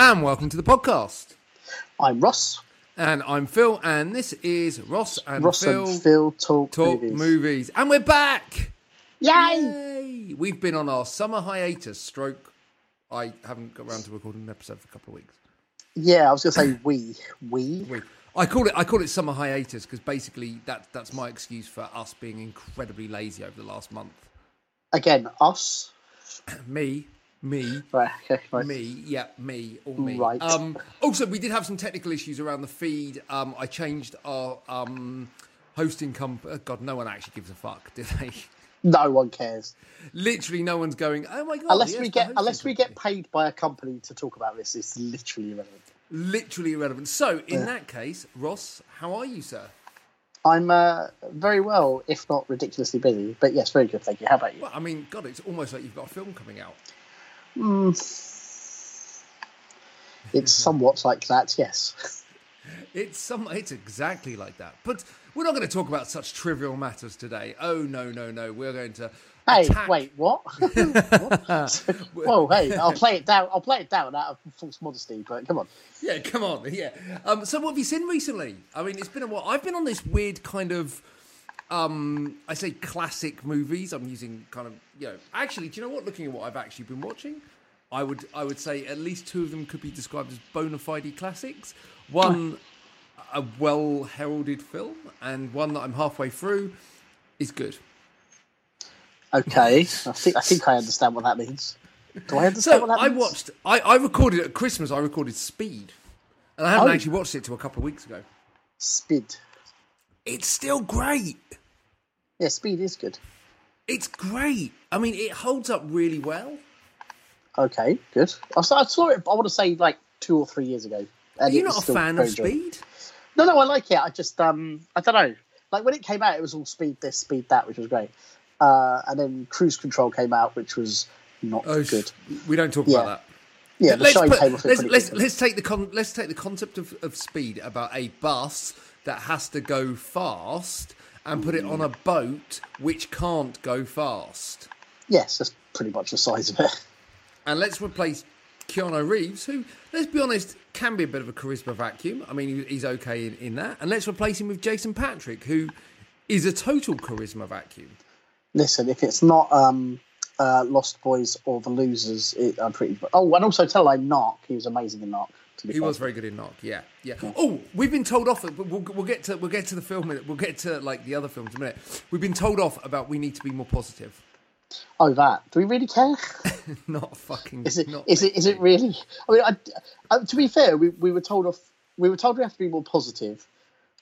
and welcome to the podcast. I'm Ross. And I'm Phil, and this is Ross and Ross Phil and Phil talk, talk movies. movies. and we're back. Yay! Yay! We've been on our summer hiatus. Stroke. I haven't got around to recording an episode for a couple of weeks. Yeah, I was going to say we. We. We. I call it I call it summer hiatus because basically that that's my excuse for us being incredibly lazy over the last month. Again, us. Me, me, Right, okay, right. Me, yeah, me, all me. Right. Um, also, we did have some technical issues around the feed. Um, I changed our um, hosting company. God, no one actually gives a fuck, do they? No one cares. Literally, no one's going. Oh my god! Unless yes, we get unless we company." get paid by a company to talk about this, it's literally irrelevant. literally irrelevant. So, in that case, Ross, how are you, sir? I'm uh, very well, if not ridiculously busy. But yes, very good, thank you. How about you? Well, I mean, God, it's almost like you've got a film coming out. It's somewhat like that, yes. It's some. It's exactly like that. But we're not going to talk about such trivial matters today. Oh no, no, no. We're going to. Hey, attack- wait, what? What? Whoa, hey, I'll play it down. I'll play it down out of false modesty. But come on, Yeah, come on. Yeah. Um, so, what have you seen recently? I mean, it's been a while. I've been on this weird kind of, um, I say classic movies. I'm using kind of, you know, actually, do you know what? Looking at what I've actually been watching, I would, I would say at least two of them could be described as bona fide classics. One, a well heralded film, and one that I'm halfway through is good. okay. I think I think I understand what that means. Do I understand So what that I watched. I, I recorded at Christmas. I recorded Speed, and I haven't Oh. actually watched it till a couple of weeks ago. Speed. It's still great. Yeah, Speed is good. It's great. I mean, it holds up really well. Okay, good. I saw, I saw it. I want to say like two or three years ago. Are you not a fan of. Speed? No, no, I like it. I just um, I don't know. Like when it came out, it was all speed this, speed that, which was great. Uh, and then Cruise Control came out, which was not Oh, good. we don't talk Yeah. about that. Yeah, the let's, put- came off let's, let's, let's take the con- let's take the concept of, of speed about a bus that has to go fast and put it on a boat which can't go fast. Yes, that's pretty much the size of it. And let's replace Keanu Reeves, who, let's be honest, can be a bit of a charisma vacuum. I mean, he's okay in, in that. And let's replace him with Jason Patric, who is a total charisma vacuum. Listen, if it's not um, uh, Lost Boys or The Losers, it, I'm pretty. Oh, and also tell I Narc. He was amazing in Narc. He was very good in Narc, yeah, yeah. Oh, we've been told off. But we'll, we'll get to we'll get to the film. We'll get to like the other films in a minute. We've been told off about we need to be more positive. Oh, that. Do we really care? Not fucking. Is it? Not Is it? Is it really? I mean, I, I, to be fair, we, we were told off. We were told we have to be more positive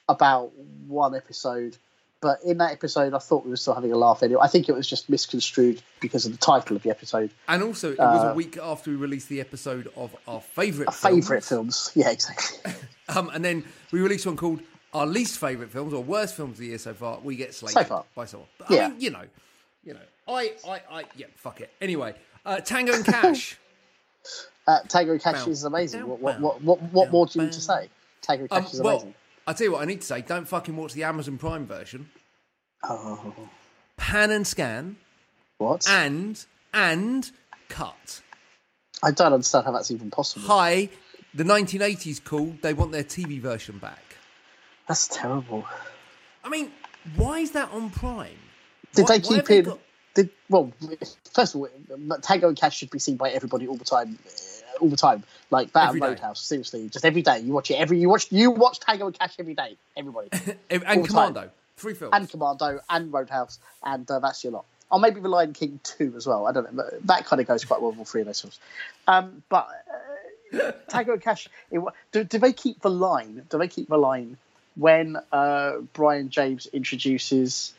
about one episode, but in that episode, I thought we were still having a laugh anyway. I think it was just misconstrued because of the title of the episode. And also, it was a week after we released the episode of our favourite Favorite films, yeah, exactly. Um, and then we released one called our least favourite films or worst films of the year so far. We get slated So far. by someone. But, Yeah. I mean, you know, you know, I, I, I, yeah, fuck it. Anyway, uh, Tango and Cash. Uh, Tango and Cash Bow. is amazing. Bow, What what what what, what Bow, more do you need to say? Tango and Um, Cash is well, I'll tell you what I need to say. Don't fucking watch the Amazon Prime version. Oh, Pan and scan what? and and cut. I don't understand how that's even possible. Hi, the 1980s called. They want their TV version back. That's terrible. I mean, why is that on Prime? Did Why- they keep in? got- Did well? First of all, Tango and Cash should be seen by everybody all the time, all the time. Like that Every and day. Roadhouse. Seriously, just every day. You watch it every. You watch. You watch Tango and Cash every day. Everybody. and all the time. Commando, three films. and Commando and Roadhouse and uh, that's your lot. Or maybe The Lion King two as well. I don't know. but That kind of goes quite well with all three of those films. Um, but uh, Tango and Cash. It, do, do they keep the line? Do they keep the line when uh, Brion James introduces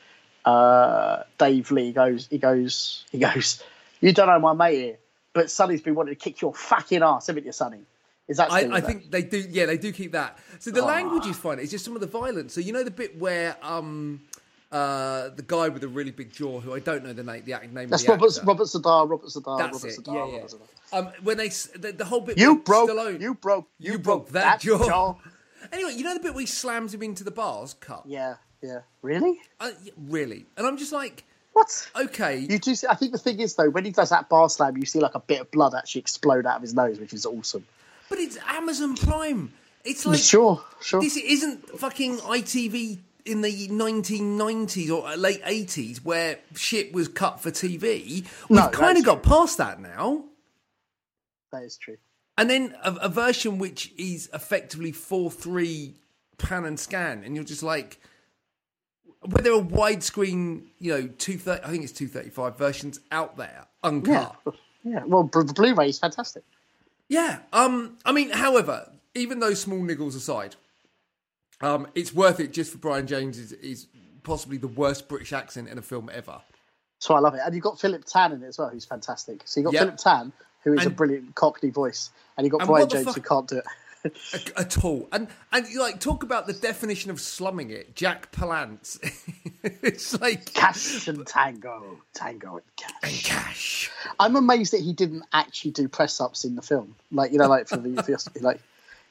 uh, Dave Lee? Goes. He goes. He goes. You don't know my mate here, but Sonny's been wanting to kick your fucking ass, haven't you, Sonny? Is that? I, I think they do. Yeah, they do keep that. So the language is fine. It's just some of the violence. So you know the bit where um uh the guy with the really big jaw, who I don't know the name, the name that's of the Robert, actor. Robert Z'Dar. Robert Z'Dar. That's Robert it. Z'Dar, Yeah, Robert yeah. Um, when they the, the whole bit. You broke. Stallone- You broke. You, broke, that, jaw. jaw. Anyway, you know the bit where he slams him into the bars cut. Yeah, yeah. Really? Uh, really, and I'm just like, What? okay, You do. See, I think the thing is though, when he does that bar slam, you see like a bit of blood actually explode out of his nose, which is awesome. but it's Amazon Prime. It's like sure, sure. this isn't fucking ITV in the 1990s or uh, late 80s where shit was cut for TV. We've No, kind of got past that now. That is true. And then a, a version which is effectively 4 3 pan and scan. And you're just like, where there are widescreen, you know, 230, I think it's 235 versions out there, uncut. Yeah, yeah. Well, Blu- Blu-ray is fantastic. Yeah. Um. I mean, however, even those small niggles aside, um, it's worth it just for Brion James is, is possibly the worst British accent in a film ever. So I love it. And you've got Philip Tan in it as well, who's fantastic. So you have got Yeah. Philip Tan, who is a brilliant Cockney voice, and you have got And Brion James, fuck- who can't do it. At, at all. And and like talk about the definition of slumming it, Jack Palance. it's like Cash and Tango, Tango and Cash. and cash. I'm amazed that he didn't actually do press ups in the film. Like you know, like for the, for like,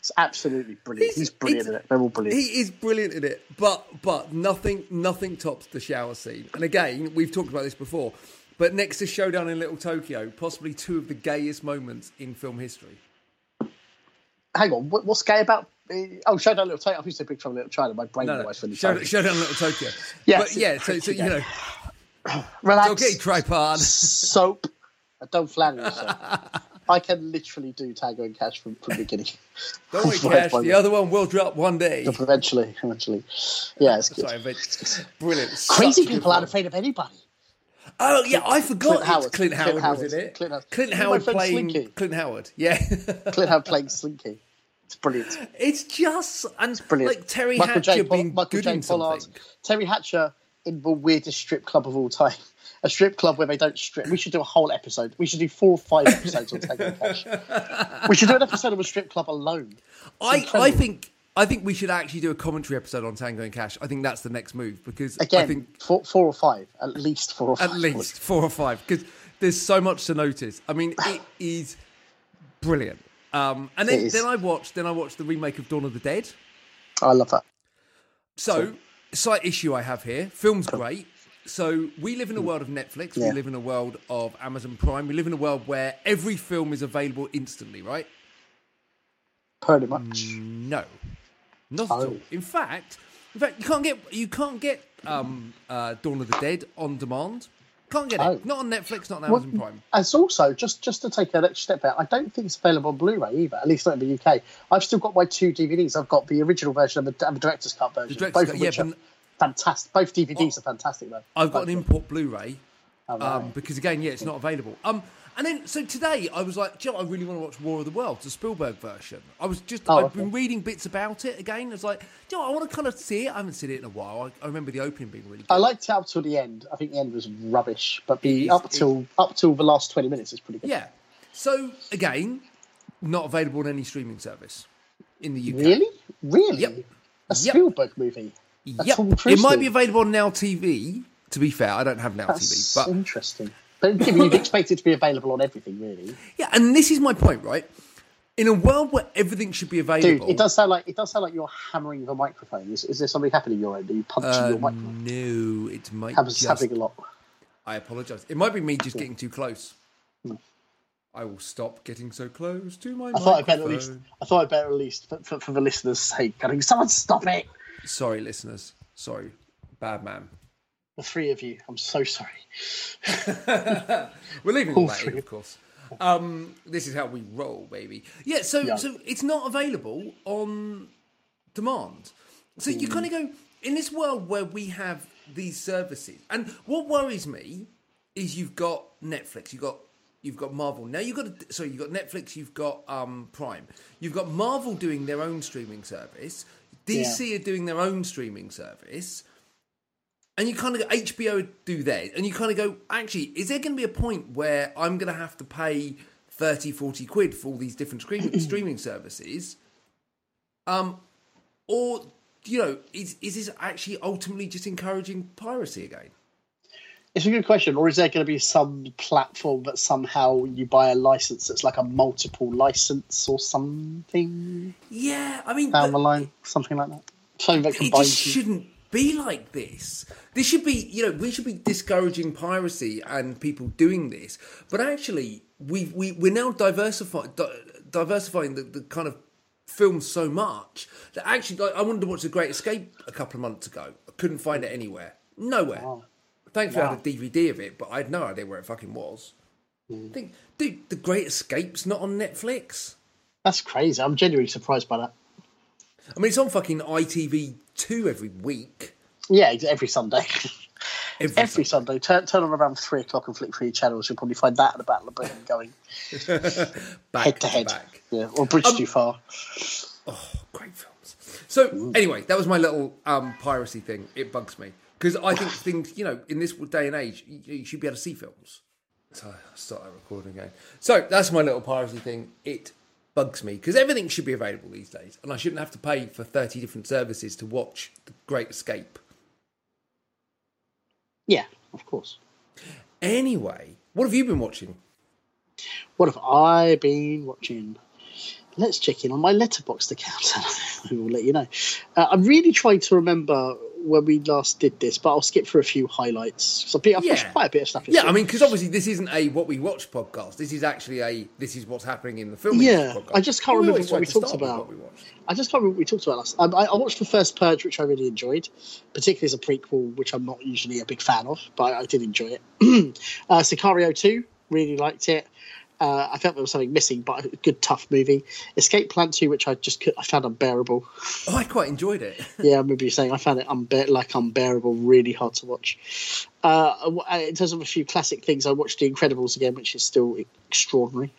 it's absolutely brilliant. He's- He's, brilliant it's- in it. They're all brilliant. He is brilliant in it, but but nothing nothing tops the shower scene. And again, we've talked about this before. But next to Showdown in Little Tokyo, possibly two of the gayest moments in film history. Hang on, what, what's gay about? uh, Oh, Showdown Little China. I think you said Big Trouble Little China. My brain No, no, always fully Show, focused. Showdown Little Tokyo. Yes, but yeah, so, so you know, Relax. okay, tripod. soap. Uh, Don't flatter yourself. I can literally do Tango and Cash from, from the beginning. Don't worry, Cash. The the- other one will drop one day. Eventually, eventually. Yeah, it's good. Sorry, brilliant. Crazy people aren't afraid of anybody. Oh yeah, I forgot. Clint Howard. Clint Howard, Clint was in it. Clint Howard. Clint You know my Howard playing Slinky? Clint Howard. Yeah, Clint Howard playing Slinky. It's brilliant. it's just and it's Brilliant. like Teri Michael Hatcher J. Being Michael good J. in Pollard. something. Teri Hatcher in the weirdest strip club of all time. A strip club where they don't strip. We should do a whole episode. We should do four or five episodes on Tango and Cash. We should do an episode of a strip club alone. I, I incredible. think I think we should actually do a commentary episode on Tango and Cash. I think that's the next move because Again, I think four, four or five. At least four or five. at least four or five because there's so much to notice. I mean, it is brilliant. Um, and then, then I watched then I watched the remake of Dawn of the Dead. I love that. So, slight issue I have here. Film's great. So we live in a world of Netflix. We live in a world of Amazon Prime. We live in a world where every film is available instantly, right? Pretty much. No, not at Oh. all. In fact, in fact, you can't get you can't get um, uh, Dawn of the Dead on demand. Can't get it. Oh. Not on Netflix. Not on Amazon Prime. And it's also just just to take an extra step back. I don't think it's available on Blu-ray either. At least not in the UK. I've still got my two DVDs. I've got the original version and the, and the director's cut version. director's both cut, of yeah, which are but- fantastic. Both DVDs are fantastic though. I've got an import Blu-ray Oh, um, because again, yeah, it's not available. Um, and then so today I was like, "Do you know. I really want to watch War of the Worlds, the Spielberg version. I was just Oh, I've okay. been reading bits about it again. I was like, "Do you know. I want to kind of see it. I haven't seen it in a while. I, I remember the opening being really good. I liked it up till the end. I think the end was rubbish, but the is- up till up till the last twenty minutes is pretty good. yeah. So again, not available on any streaming service in the UK. Really, really, Yep. a Yep. Spielberg movie. That's Yep. It might be available on Now TV. To be fair, I don't have Now That's TV, but interesting. But you'd expect it to be available on everything, really. yeah. And this is my point, right? In a world where everything should be Dude, available, it does sound like it does sound like you're hammering the microphone. Is, is there something happening your end? Are you punching Uh, your microphone? no, it might Happens just. happening a lot. I apologise. It might be me just getting too close. I will stop getting so close to my I thought I'd better at least. I thought I'd better at least for, for, for the listeners' sake. I think someone stop it. Sorry, listeners. Sorry, bad man. The three of you. I'm so sorry. We're leaving all All that in, of course. Um, this is how we roll, baby. Yeah. So, Yeah. so it's not available on demand. So you kind of go in this world where we have these services, and what worries me is you've got Netflix, you've got you've got Marvel. Now you've got sorry, you've got Netflix, you've got um, Prime, you've got Marvel doing their own streaming service, DC are doing their own streaming service. And you kind of go, HBO do theirs, and you kind of go, actually, is there going to be a point where I'm going to have to pay 30, 40 quid for all these different streaming, streaming services? Um, or, you know, is, is this actually ultimately just encouraging piracy again? It's a good question. Or is there going to be some platform that somehow you buy a license that's like a multiple license or something Yeah, I mean, down but the line? Something like that. Something that it combines. just shouldn't be like this. This should be, you know, we should be discouraging piracy and people doing this. But actually, we we we're now diversifying, di- diversifying the, the kind of film so much that actually like, I wanted to watch The Great Escape a couple of months ago. I couldn't find it anywhere. Nowhere. Thankfully, I had a DVD of it, but I had no idea where it fucking was. I think, dude, The Great Escape's not on Netflix. That's crazy. I'm genuinely surprised by that. I mean, it's on fucking ITV2 every week. Yeah, every Sunday. Every, every Sunday. Turn, turn on around three o'clock and flick through your channels. You'll probably find that at the Battle of Britain going back head to head. back. Yeah, or Bridge um, Too Far. Oh, Great films. So mm. anyway, that was my little um, piracy thing. It bugs me because I think things, you know, in this day and age, you, you should be able to see films. So I'll uh, start that recording again. So that's my little piracy thing. It bugs me because everything should be available these days, and I shouldn't have to pay for thirty different services to watch The Great Escape. Yeah, of course. Anyway, what have you been watching? What have I been watching? Let's check in on my letterboxd account. I will let you know. Uh, I'm really trying to remember when we last did this, but I'll skip through a few highlights. So I've watched Yeah. quite a bit of stuff. Yeah, I mean, because obviously this isn't a what we watch podcast. This is actually a this is what's happening in the film. Yeah. I just can't We remember what we talked about. we. I just can't remember what we talked about last. I, I I watched the first Purge, which I really enjoyed, particularly as a prequel, which I'm not usually a big fan of, but I, I did enjoy it. uh, Sicario 2, really liked it. Uh, I felt there was something missing, but a good tough movie. Escape Plan 2, which I just could, I found unbearable. Oh, I quite enjoyed it. yeah, I remember you saying I found it unbear- like unbearable, really hard to watch. Uh, in terms of a few classic things, I watched The Incredibles again, which is still extraordinary.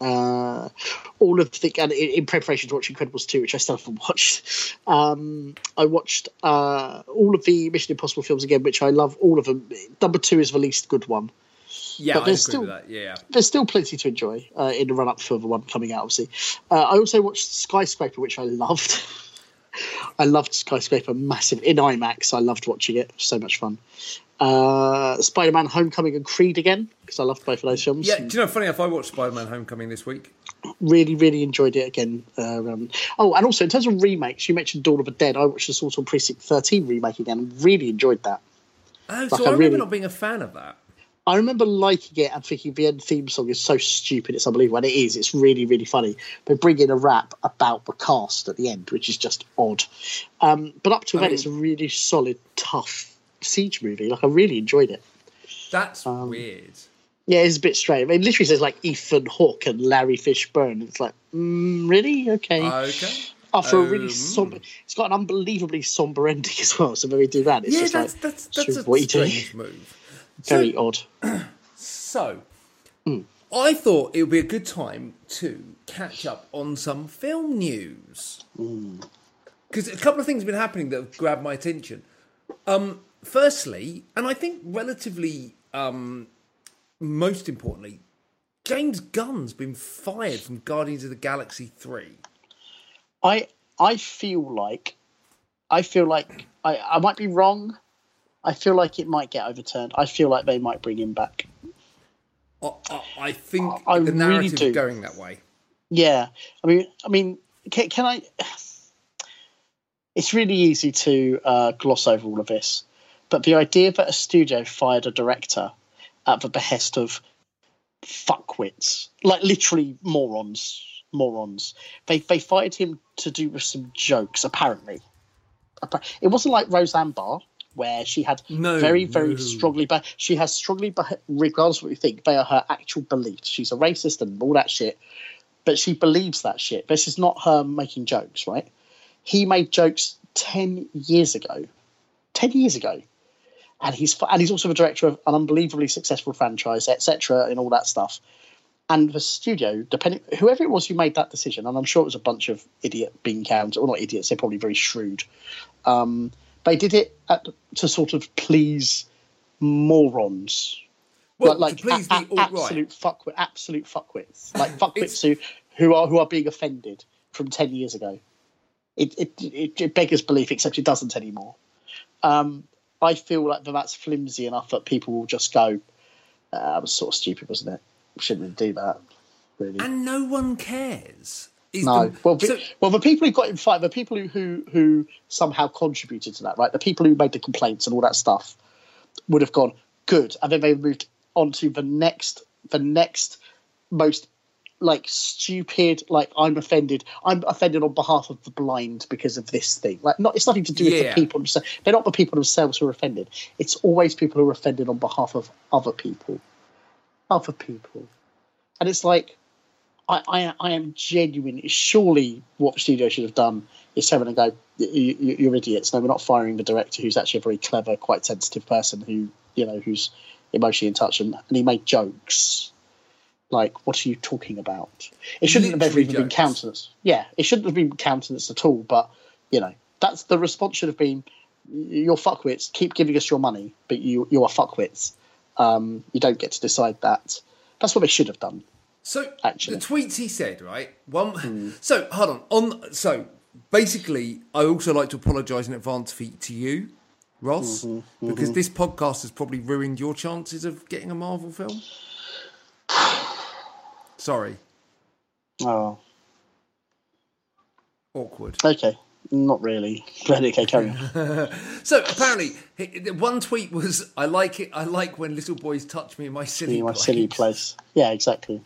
Uh, all of the and in, in preparation to watch Incredibles 2, which I still haven't watched. Um, I watched uh, all of the Mission Impossible films again, which I love all of them. Number two is the least good one. Yeah, But I agree there's still- with that. Yeah. There's still plenty to enjoy uh, in the run up for the one coming out, obviously. Uh, I also watched Skyscraper, which I loved. I loved Skyscraper massive in IMAX. I loved watching it. So much fun. Uh, Spider Man Homecoming and Creed again, because I loved both of those films. Yeah, do you know, funny enough, I watched Spider Man Homecoming this week. Really, really enjoyed it again. Uh, um, oh, and also in terms of remakes, you mentioned Dawn of the Dead. I watched the Assault on Precinct 13 remake again. Really enjoyed that. Oh, Like, so I I remember really- not being a fan of that. I remember liking it and thinking the end theme song is so stupid, it's unbelievable. And it is, it's really, really funny. They bring in a rap about the cast at the end, which is just odd. Um, but up to I then, mean- it's a really solid, tough siege movie. Like, I really enjoyed it. That's Um, weird. Yeah, it's a bit strange. It literally says like Ethan Hawke and Larry Fishburne. It's like, mm, really? Okay. Okay. After a really um, somber, it's got an unbelievably somber ending as well. So when we do that, it's Yeah, just that's like that's that's a what are you doing? strange move. Very odd. So, Hmm. I thought it would be a good time to catch up on some film news. Hmm. Because a couple of things have been happening that have grabbed my attention. Um, firstly, and I think relatively um, most importantly, James Gunn's been fired from Guardians of the Galaxy 3. I I feel like I feel like I, I might be wrong. I feel like it might get overturned. I feel like they might bring him back. I, I, I think I the really narrative do. is going that way. Yeah, I mean, I mean, can, can I? It's really easy to uh, gloss over all of this, but the idea that a studio fired a director at the behest of fuckwits, like literally morons, morons, they they fired him to do with some jokes. Apparently, it wasn't like Roseanne Barr. Where she had No, very, very no. strongly, but she has strongly, regardless of what you think, they are her actual beliefs. She's a racist and all that shit but she believes that shit. This is not her making jokes, right? He made jokes ten years ago, ten years ago, and he's and he's also the director of an unbelievably successful franchise, etc., and all that stuff. And the studio, depending whoever it was who made that decision, and I'm sure it was a bunch of idiot bean counts, or not idiots, they're probably very shrewd. Um, they did it at, to sort of please morons Well, like, to please a- the a- absolute fuckwit, absolute fuckwits, like fuckwits who, who are who are being offended from ten years ago. It it, it, it beggars belief, except it doesn't anymore. Um, I feel like that that's flimsy enough that people will just go, uh, "That was sort of stupid, wasn't it? Shouldn't really do that." Really, And no one cares. Is no. well, the, so- well, the people who got him fired, the people who, who who somehow contributed to that, right? The people who made the complaints and all that stuff would have gone good, and then they moved on to the next, the next most like stupid like i'm offended i'm offended on behalf of the blind because of this thing like not it's nothing to do with Yeah. the people themselves they're not the people themselves who are offended it's always people who are offended on behalf of other people other people and it's like i i, I am genuine surely what the studio should have done is around and go "You- you- you're idiots no we're not firing the director who's actually a very clever quite sensitive person who you know who's emotionally in touch and, and he made jokes like, what are you talking about? It shouldn't have ever Literally even been countenanced. Yeah, it shouldn't have been countenanced at all. But you know, that's the response should have been: "You're fuckwits. Keep giving us your money, but you you are fuckwits. Um, you don't get to decide that." That's what they should have done. So Actually. the tweets he said, right? One. Hmm. So hold on. On so basically, I also like to apologise in advance for, to you, Ross, mm-hmm, mm-hmm. because this podcast has probably ruined your chances of getting a Marvel film. Sorry, Oh, awkward. okay. Not really. But okay, carry on. So apparently, one tweet was, "I like it. I like when little boys touch me in my silly, In my place." silly place. Yeah, exactly.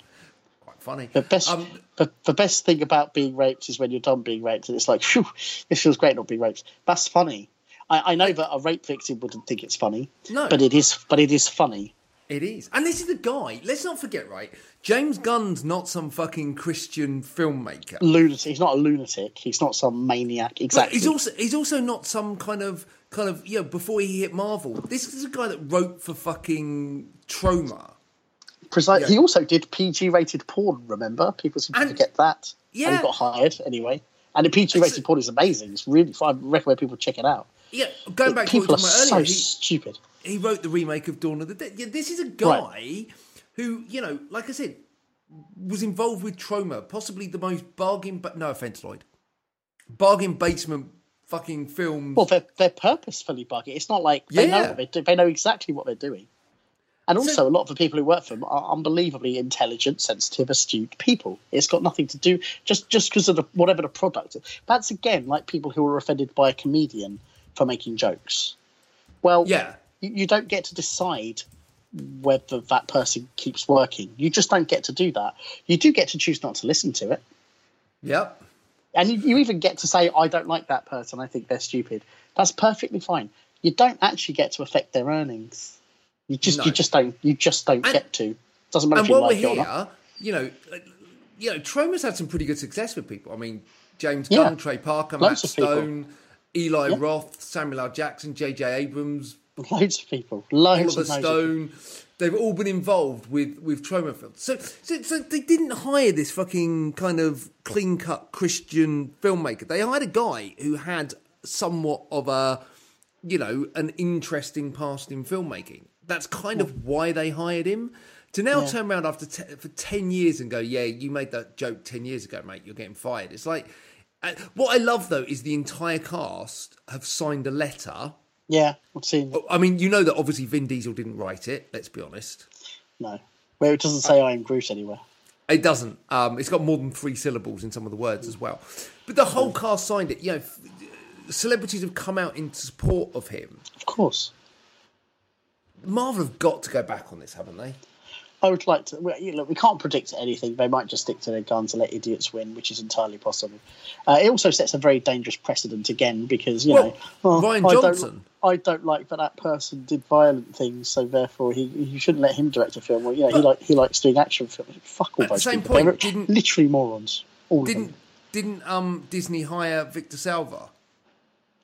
Funny. The best, Um, the, the best thing about being raped is when you're done being raped, and it's like, phew, this feels great not being raped. That's funny. I, I know that a rape victim wouldn't think it's funny, No. but it is. But it is funny. It is. And this is the guy. Let's not forget, right? James Gunn's not some fucking Christian filmmaker. Lunatic. He's not a lunatic. He's not some maniac. But Exactly. he's also he's also not some kind of kind of you know before he hit Marvel. This is a guy that wrote for fucking Troma. Preci- yeah. He also did PG-rated porn. Remember, people seem to And- forget that. and Yeah. he got hired anyway. And the PG-rated porn is amazing. It's really fun. I recommend people check it out. Yeah, going back to what we were talking so about earlier, he, stupid. he wrote the remake of Dawn of the Dead. Yeah, this is a guy Right. who you know, like I said, was involved with Troma, possibly the most bargain, but no offense, Lloyd, bargain basement fucking films. Well, they're, they're purposefully buggy. It's not like they know what they do. They know exactly what they're doing. And also, a lot of the people who work for them are unbelievably intelligent, sensitive, astute people. It's got nothing to do just just because of the, whatever the product. is. That's again like people who are offended by a comedian for making jokes. Well, yeah, you, you don't get to decide whether that person keeps working. You just don't get to do that. You do get to choose not to listen to it. yep. And you, you even get to say, I don't like that person. I think they're stupid. That's perfectly fine. You don't actually get to affect their earnings. You just No. you just don't you just don't And- get to. Doesn't matter And if you while like we're here, you know, you know, Troma's had some pretty good success with people. I mean, James Yeah. Gunn, Trey Parker, Loads Matt people. Stone, Eli Yeah. Roth, Samuel L. Jackson, J.J. Abrams, Loads of people. Loads Oliver of loads of Stone. They've all been involved with with Troma films. So, so, so they didn't hire this fucking kind of clean cut Christian filmmaker. They hired a guy who had somewhat of a, you know, an interesting past in filmmaking. That's kind of why they hired him. To now Yeah. turn around after te- for ten years and go, yeah, you made that joke ten years ago, mate. You're getting fired. It's like uh, what I love though is the entire cast have signed a letter. Yeah, I've seen it. I mean, you know that obviously Vin Diesel didn't write it. Let's be honest. No. Where it doesn't say I am Groot anywhere. It doesn't. Um, it's got more than three syllables in some of the words as well. But the whole cast signed it. You know, f- celebrities have come out in support of him. Of course. Marvel have got to go back on this, haven't they? I would like to. well, you know, we can't predict anything. They might just stick to their guns and let idiots win, which is entirely possible. Uh, it also sets a very dangerous precedent again because you Well, know oh, Rian I Johnson. Don't, I don't like that that person did violent things, so therefore he you shouldn't let him direct a film. Well, you know, he like he likes doing action films. Fuck all those same people. point, didn't- literally morons. All Didn't didn't um, Disney hire Victor Salva?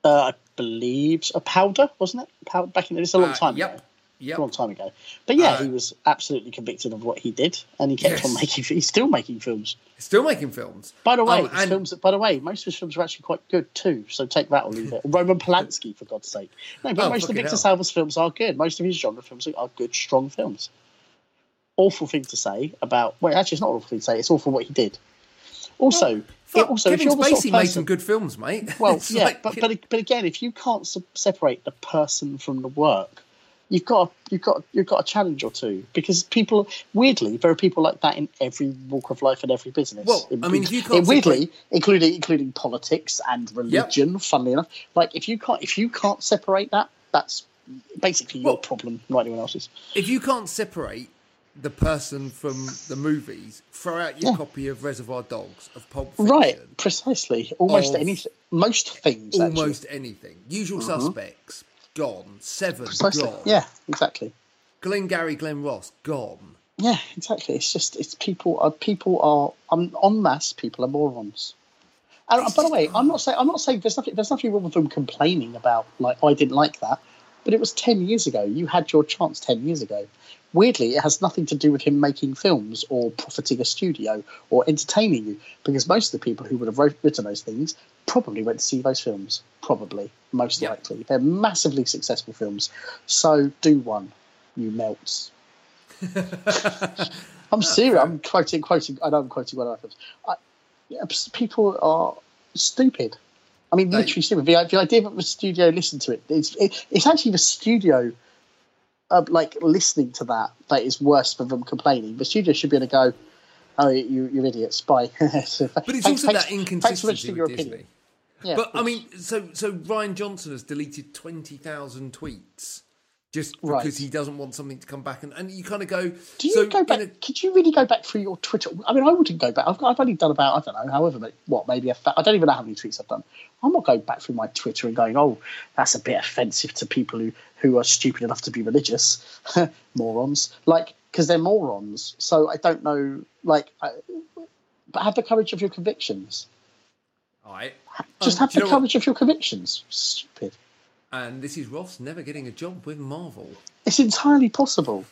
Uh, I believe a powder wasn't it? Powder back in it's a long Uh, time. Yep. ago. Yep. a long time ago. But yeah, Uh, he was absolutely convicted of what he did, and he kept Yes. on making. He's still making films. He's still making films. By the way, Um, and- films. By the way, most of his films are actually quite good too. So take that or leave it. Roman Polanski, for God's sake. No, but Oh, most of Victor. Salva's films are good. Most of his genre films are good, strong films. Awful thing to say about. Well, actually, it's not awful thing to say. It's awful what he did. Also, it Fuck, also if Kevin you're the sort Spacey of made some good films, mate. well, yeah, like- but, but but again, if you can't se- separate the person from the work, you've got you've got you've got a challenge or two because people weirdly there are people like that in every walk of life and every business. Well, In- I mean, if you in- can't weirdly, separate- including including politics and religion. Funnily enough, like if you can't if you can't separate that, that's basically your Well- problem, not anyone else's. if you can't separate the person from the movies, throw out your Yeah. copy of Reservoir Dogs, of Pulp Fiction, Right, precisely. Almost anything. Most things. actually. almost anything. Usual mm-hmm. Suspects, gone. Seven, Precisely. gone. Yeah, exactly. Glenn Gary, Glen Ross, gone. Yeah, exactly. It's just it's people are people are um, en masse. People are morons. And uh, by the way, I'm not saying I'm not saying there's nothing there's nothing wrong with them complaining about like "Oh, I didn't like that, but it was ten years ago. You had your chance ten years ago. Weirdly, it has nothing to do with him making films or profiting a studio or entertaining you, because most of the people who would have wrote, written those things probably went to see those films. Probably, most likely, they're massively successful films. So do one, you melts. I'm serious. I'm quoting, quoting. I know I'm quoting one of them. I, yeah, people are stupid. I mean, They- literally. The, the idea that the studio listened to it, it's, it, it's actually the studio, uh, like listening to that, that is worse than them complaining. The studio should be able to go, "Oh, you, you idiots!" Bye. So, But it's thanks- also thanks- that inconsistency Thanks for your Disney. opinion. Yeah, But of I mean, so so Rian Johnson has deleted twenty thousand tweets just because Right. he doesn't want something to come back, and, and you kind of go. Do you so go back? a- Could you really go back through your Twitter? I mean, I wouldn't go back. I've, I've only done about I don't know, however, many- what maybe a fa- I don't even know how many tweets I've done. I'm not going back through my Twitter and going, oh, that's a bit offensive to people who who are stupid enough to be religious, morons. Like because they're morons. So I don't know. Like, I, but have the courage of your convictions. all right. Just Um, have the know what? courage of your convictions. Stupid. And this is Ross never getting a job with Marvel. It's entirely possible.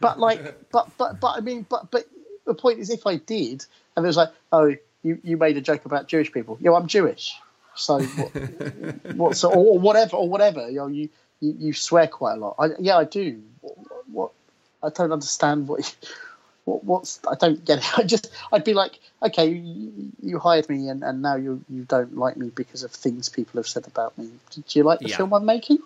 But like, but but but I mean, but but the point is, if I did, and it was like, oh, you you made a joke about Jewish people. Yeah, I'm Jewish. So what, what so, or whatever or whatever. You know, you you, you swear quite a lot. I, yeah, I do. What, what I don't understand what. You, what, what's I don't get it. I just I'd be like, okay, you, you hired me, and, and now you you don't like me because of things people have said about me. Do you like the Yeah. film I'm making?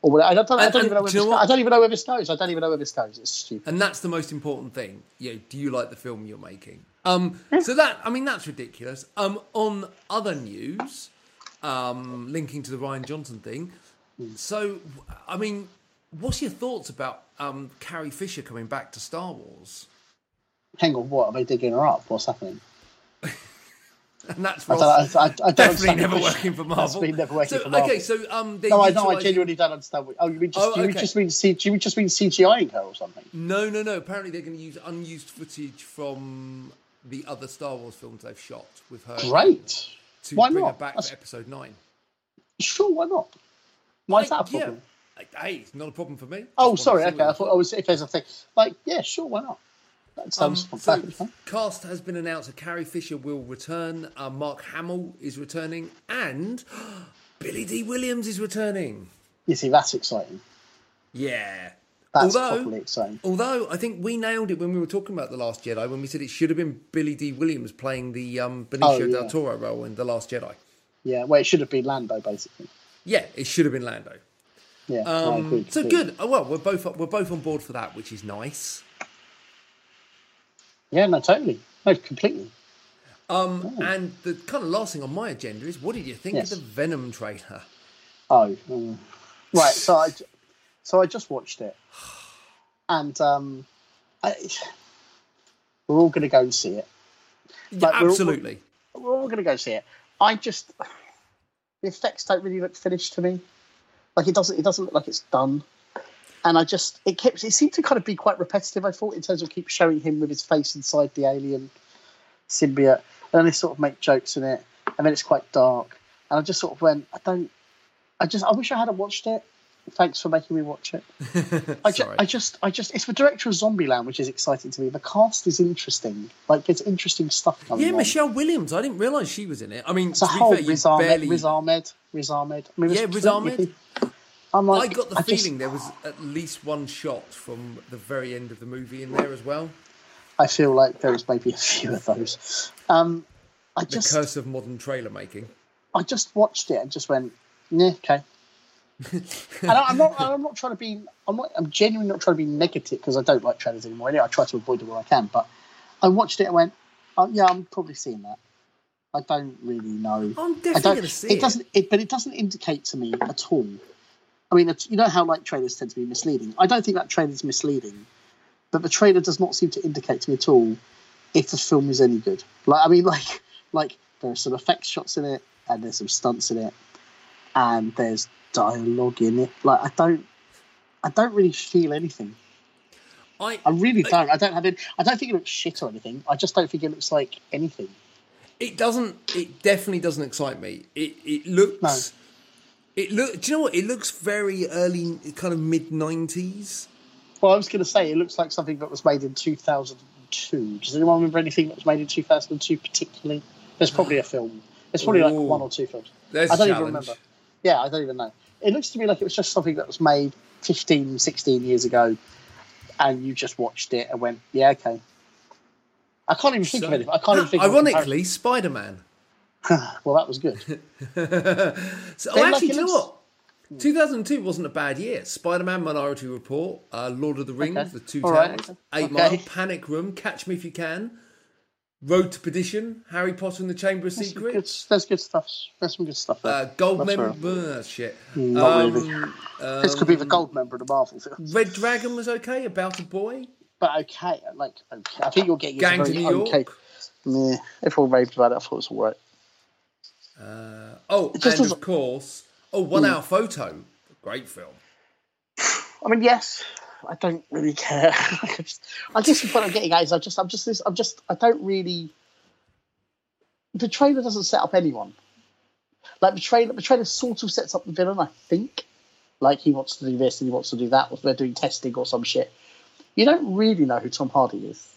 Or what, I don't, I don't and even know where do this? I don't even know where this goes. I don't even know where this goes. It's stupid. And that's the most important thing. You know, do you like the film you're making? Um, so that I mean that's ridiculous. Um, on other news, um, linking to the Rian Johnson thing. So I mean, what's your thoughts about um, Carrie Fisher coming back to Star Wars? Hang on, what are they digging her up? What's happening? And that's I don't, I, I, I don't definitely understand never question. working for That's Marvel. been never working so, for Marvel. Okay, so um, No, I know. I genuinely don't understand. What, oh, you mean just Oh, you okay. just mean C, do you just mean CGIing her or something? No, no, no. Apparently, they're going to use unused footage from the other Star Wars films they've shot with her. Great. To Why bring not? her back That's- for Episode Nine. Sure, why not? Why is that a problem? Yeah. Hey, it's not a problem for me. Oh, sorry. Okay, I thought I was if there's a thing like yeah, sure, why not? That Um, sounds so, cast has been announced. Carrie Fisher will return. Uh, Mark Hamill is returning, and Billy Dee Williams is returning. You see, that's exciting. Yeah. That's although, exciting. although I think we nailed it when we were talking about the Last Jedi when we said it should have been Billy Dee Williams playing the um, Benicio Oh, yeah. del Toro role in the Last Jedi. Yeah, well, it should have been Lando basically. Yeah, it should have been Lando. Yeah, Um, so good. Oh, well, we're both we're both on board for that, which is nice. Yeah, no, totally, no, completely. Um, and the kind of last thing on my agenda is, what did you think Yes. of the Venom trailer? Oh, mm. right. So I, so I just watched it, and um, I, we're all going to go and see it. Yeah, Like, we're all- absolutely. We're all going to go see it. I just the effects don't really look finished to me. Like it doesn't. It doesn't look like it's done. And I just it kept. It seemed to kind of be quite repetitive. I thought in terms of keep showing him with his face inside the alien symbiote, and then they sort of make jokes in it, and then it's quite dark. And I just sort of went. I don't. I just. I wish I hadn't watched it. Thanks for making me watch it. I, ju- I just, I just, it's the director of Zombieland, which is exciting to me. The cast is interesting. Like, there's interesting stuff coming yeah, on. Michelle Williams. I didn't realise she was in it. I mean, It's a whole fair, Riz Ahmed, barely. Riz Ahmed, Riz Ahmed. I mean, Yeah, Riz Ahmed. people- Like, I got the I just- feeling there was at least one shot from the very end of the movie in there as well. I feel like there was maybe a few of those. Um, I The just, curse of modern trailer making. I just watched it and just went, yeah, okay. and I, I'm not, I'm not trying to be, I'm not, I'm genuinely not trying to be negative because I don't like trailers anymore. Anyway, I try to avoid it where I can, but I watched it and went, oh, yeah, I'm probably seeing that. I don't really know. I'm definitely going to see it, it. doesn't. It, but it doesn't indicate to me at all. I mean, you know how like trailers tend to be misleading. I don't think that trailer is misleading but the trailer does not seem to indicate to me at all if the film is any good. Like, I mean, like, like there are some effects shots in it, and there's some stunts in it, and there's dialogue in it. Like, I don't, I don't really feel anything. I I really don't. I don't have it. I don't think it looks shit or anything. I just don't think it looks like anything. It doesn't. It definitely doesn't excite me. It it looks. No. It look. Do you know what? It looks very early, kind of mid nineties. Well, I was going to say it looks like something that was made in 2002. Does anyone remember anything that was made in 2002 particularly? There's probably a film. There's probably like one or two films. There's I don't even remember. Yeah, I don't even know. It looks to me like it was just something that was made 15, 16 years ago, and you just watched it and went, "Yeah, okay." I can't even think of So- anything. I can't even think. of Ironically, Spider Man. well, that was good. So, oh, actually, do you know what? 2002 wasn't a bad year. Spider Man, Minority Report, uh, Lord of the Rings, Okay. The Two All right, Towers, okay. Eight Okay. Mile, Panic Room, Catch Me If You Can, Road to Perdition, Harry Potter and the Chamber of some good, Secrets, there's good stuff. There's some good stuff there. uh, Gold That's Member. fair. uh, shit. Not Um, really. this could be the gold member of the Marvel film. Red Dragon was okay. About a Boy. But okay, like okay. I think you're getting Gang into to New okay. York. Yeah, everyone raved about it. I thought it was all right. Uh, oh, It just and of course, oh, One Hour Photo. Great film. I mean, yes, I don't really care. I guess the point I'm getting at is I just, I'm just, this, I'm just, I don't really. The trailer doesn't set up anyone. Like the trailer, the trailer sort of sets up the villain. I think, like he wants to do this and he wants to do that, or they're doing testing or some shit. You don't really know who Tom Hardy is.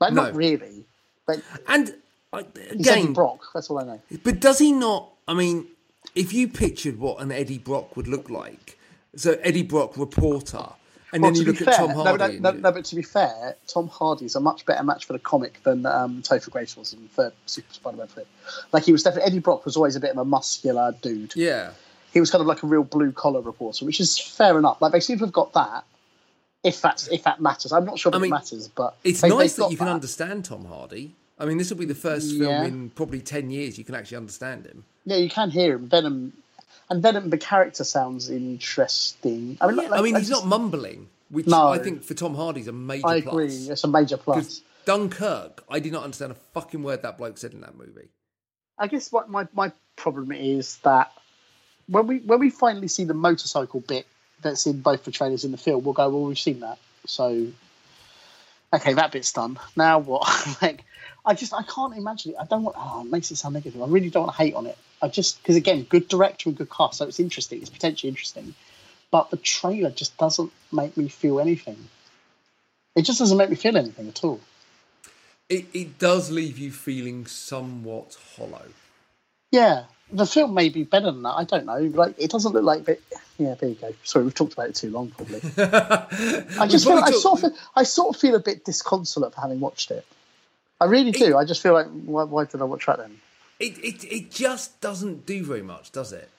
Like, No. not really. But And I, he's Eddie Brock. That's all I know. But does he not? I mean, if you pictured what an Eddie Brock would look like, so Eddie Brock reporter, and Well, then you look be at fair, Tom Hardy. no, no, no, but to be fair, Tom Hardy's a much better match for the comic than um, Topher Grace was in third Super Spider-Man. Like he was definitely Eddie Brock was always a bit of a muscular dude. yeah, He was kind of like a real blue collar reporter, which is fair enough. Like they seem to have got that. If that's if that matters, I'm not sure if I it matters, but it's they- nice that you can understand Tom Hardy. I mean, this will be the first Yeah. film in probably ten years you can actually understand him. Yeah, you can hear him. Venom, and Venom, the character sounds interesting. I mean, Yeah, like- I mean, he's not mumbling, which No. I think for Tom Hardy's a major I plus. agree. It's a major plus. Dunkirk, I did not understand a fucking word that bloke said in that movie. I guess what my, my problem is that when we when we finally see the motorcycle bit that's in both the trailers in the film, we'll go, well, we've seen that. So, okay, that bit's done. Now what? like, I just I can't imagine it. I don't want. Oh, it makes it sound negative. I really don't want to hate on it. I just because again, good director and good cast, so it's interesting. It's potentially interesting, but the trailer just doesn't make me feel anything. It just doesn't make me feel anything at all. It, it does leave you feeling somewhat hollow. Yeah, the film may be better than that. I don't know. Like, it doesn't look like. But yeah, there you go. Sorry, we've talked about it too long. Probably. I just feel. I sort of. I sort of feel a bit disconsolate for having watched it. I really do. I just feel like, why, why did I watch that then? It, it, it just doesn't do very much, does it?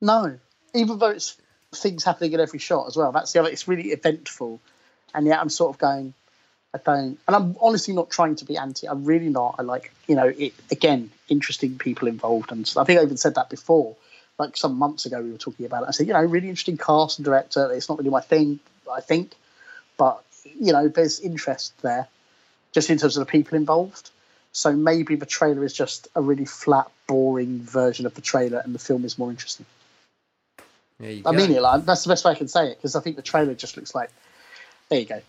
No, even though it's things happening in every shot as well. That's the other. It's really eventful, and yet I'm sort of going. I don't, and I'm honestly not trying to be anti. I'm really not. I like, you know, it again, interesting people involved, and I think I even said that before. Like some months ago, we were talking about it. I said, you know, really interesting cast and director. It's not really my thing, I think, but you know, there's interest there, just in terms of the people involved. So maybe the trailer is just a really flat, boring version of the trailer, and the film is more interesting. There you I go. mean it like that's the best way I can say it because I think the trailer just looks like. There you go.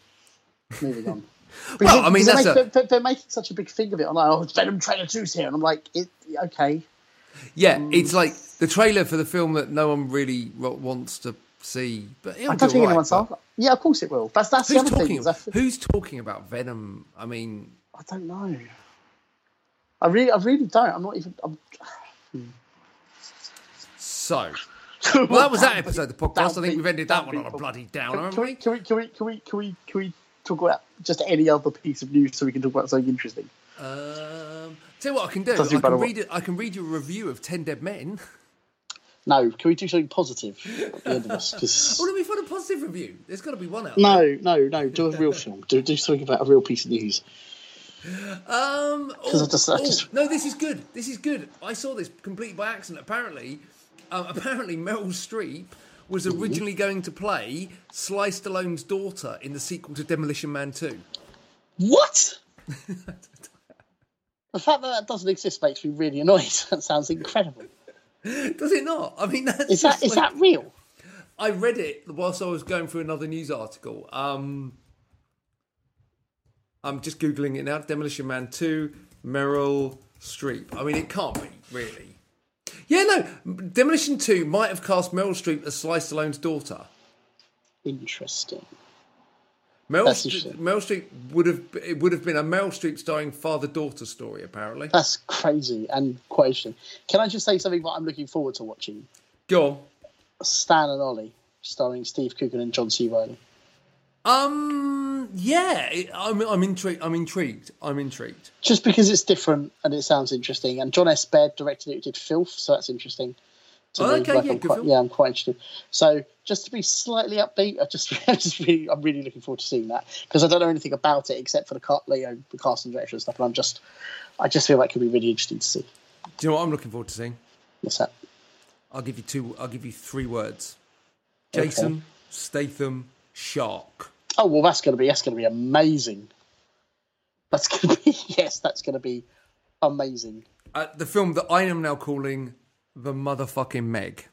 Moving on. Well, I mean, that's they a- they're, they're making such a big thing of it. I'm like, oh, Venom trailer two's here, and I'm like, it, okay. Yeah, Mm. it's like the trailer for the film that no one really wants to see. But it'll I don't do think right, anyone's but. Yeah, of course it will. That's that's the other thing. talking? feel- Who's talking about Venom? I mean, I don't know. I really, I really don't. I'm not even. I'm, so well, that was that episode of the podcast. I think we've ended that one on a bloody downer, Can, can, we, can we can we can we can we can we talk about just any other piece of news so we can talk about something interesting? Um, tell you what I can do. I can read it. I can read you a review of Ten Dead Men. No, can we do something positive at the end of this? 'Cause- Oh, let me find a positive review. There's got to be one out. no, no, no. Do a real film. Do do something about a real piece of news. Um, oh, I just- I oh, no, this is good. This is good. I saw this completely by accident. Apparently, um, apparently Meryl Streep was originally going to play Sly Stallone's daughter in the sequel to Demolition Man 2. What? the fact that that doesn't exist makes me really annoyed. That sounds incredible. Does it not? I mean, that's Is that just is that real? I read it whilst I was going through another news article. Um, I'm just googling it now. Demolition Man Two, Meryl Streep. I mean, it can't be really. Yeah, no. Demolition Two might have cast Meryl Streep as Sly Stallone's daughter. Interesting. Meryl, That's Streep, interesting. Meryl Streep would have it would have been a Meryl Streep starring father-daughter story. Apparently, That's crazy and quite. Can I just say something that I'm looking forward to watching? go on. Stan and Ollie, starring Steve Coogan and John C. Reilly. Um, yeah, I'm I'm intrigued. I'm intrigued. I'm intrigued. Just because it's different and it sounds interesting. And Jon S. Baird directed it, did Filth, so that's interesting. To Oh, okay, Like, yeah, I'm good quite, film. yeah, I'm quite interested. So just to be slightly upbeat, I just, I just really, I'm really looking forward to seeing that because I don't know anything about it except for the, car, you know, the cast and direction and stuff. And I'm just, I just feel like it could be really interesting to see. Do you know what I'm looking forward to seeing? What's that? I'll give you two. I'll give you three words: Jason Statham Shark. Oh well, that's gonna be that's gonna be amazing. That's gonna be yes, that's gonna be amazing. Uh, the film that I am now calling the motherfucking Meg.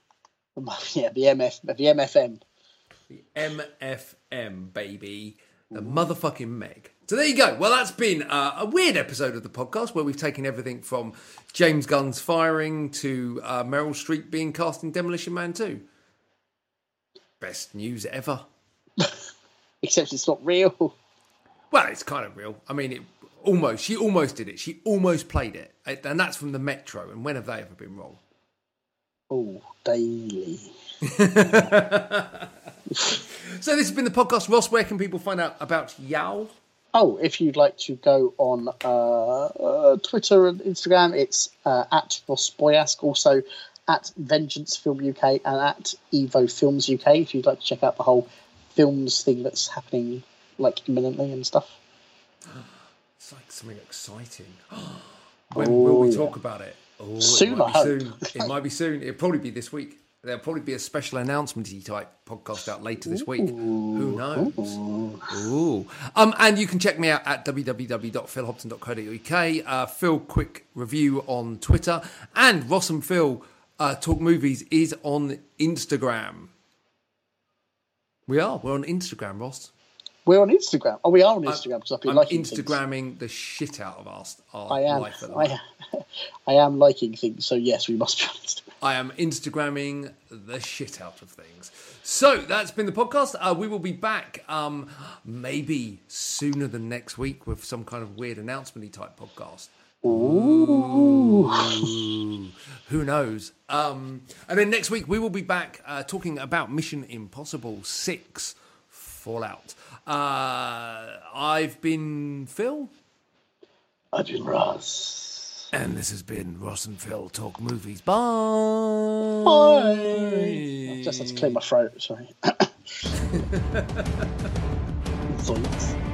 Yeah, the MF, the MFM. The MFM, baby. The motherfucking Meg. So there you go. Well, that's been uh, a weird episode of the podcast where we've taken everything from James Gunn's firing to uh, Meryl Streep being cast in Demolition Man 2. Best news ever. Except it's not real. Well, it's kind of real. I mean, it almost. She almost did it. She almost played it, and that's from the Metro. And when have they ever been wrong? Oh, daily. So this has been the podcast. Ross, where can people find out about Yao? Oh, if you'd like to go on uh, uh, Twitter and Instagram, it's uh, at Ross Boyask, also at Vengeance Film UK and at Evo Films UK. If you'd like to check out the whole films thing that's happening like imminently and stuff. It's like something exciting. when will we talk about it? Oh, Soon, it might I be hope. soon. It might be soon. It'll probably be this week. There'll probably be a special announcement type podcast out later this week. Who knows? Ooh. Um, and you can check me out at www.philhobson.co.uk. Uh, Phil Quick Review on Twitter. And Ross and Phil uh, Talk Movies is on Instagram. We are. We're on Instagram, Ross. We're on Instagram. Oh, we are on Instagram because I've been I'm liking things. Instagramming the shit out of our, our I am. life I am. I am liking things. So yes, we must be on Instagram. I am Instagramming the shit out of things. So that's been the podcast. Uh, we will be back um, maybe sooner than next week with some kind of weird announcement type podcast. Ooh. Who knows? Um, and then next week we will be back uh, talking about Mission Impossible 6 Fallout. Uh, I've been Phil. I've been Ross. And this has been Ross and Phil Talk Movies. Bye. Bye. I just had to clear my throat. Sorry. Zoinks.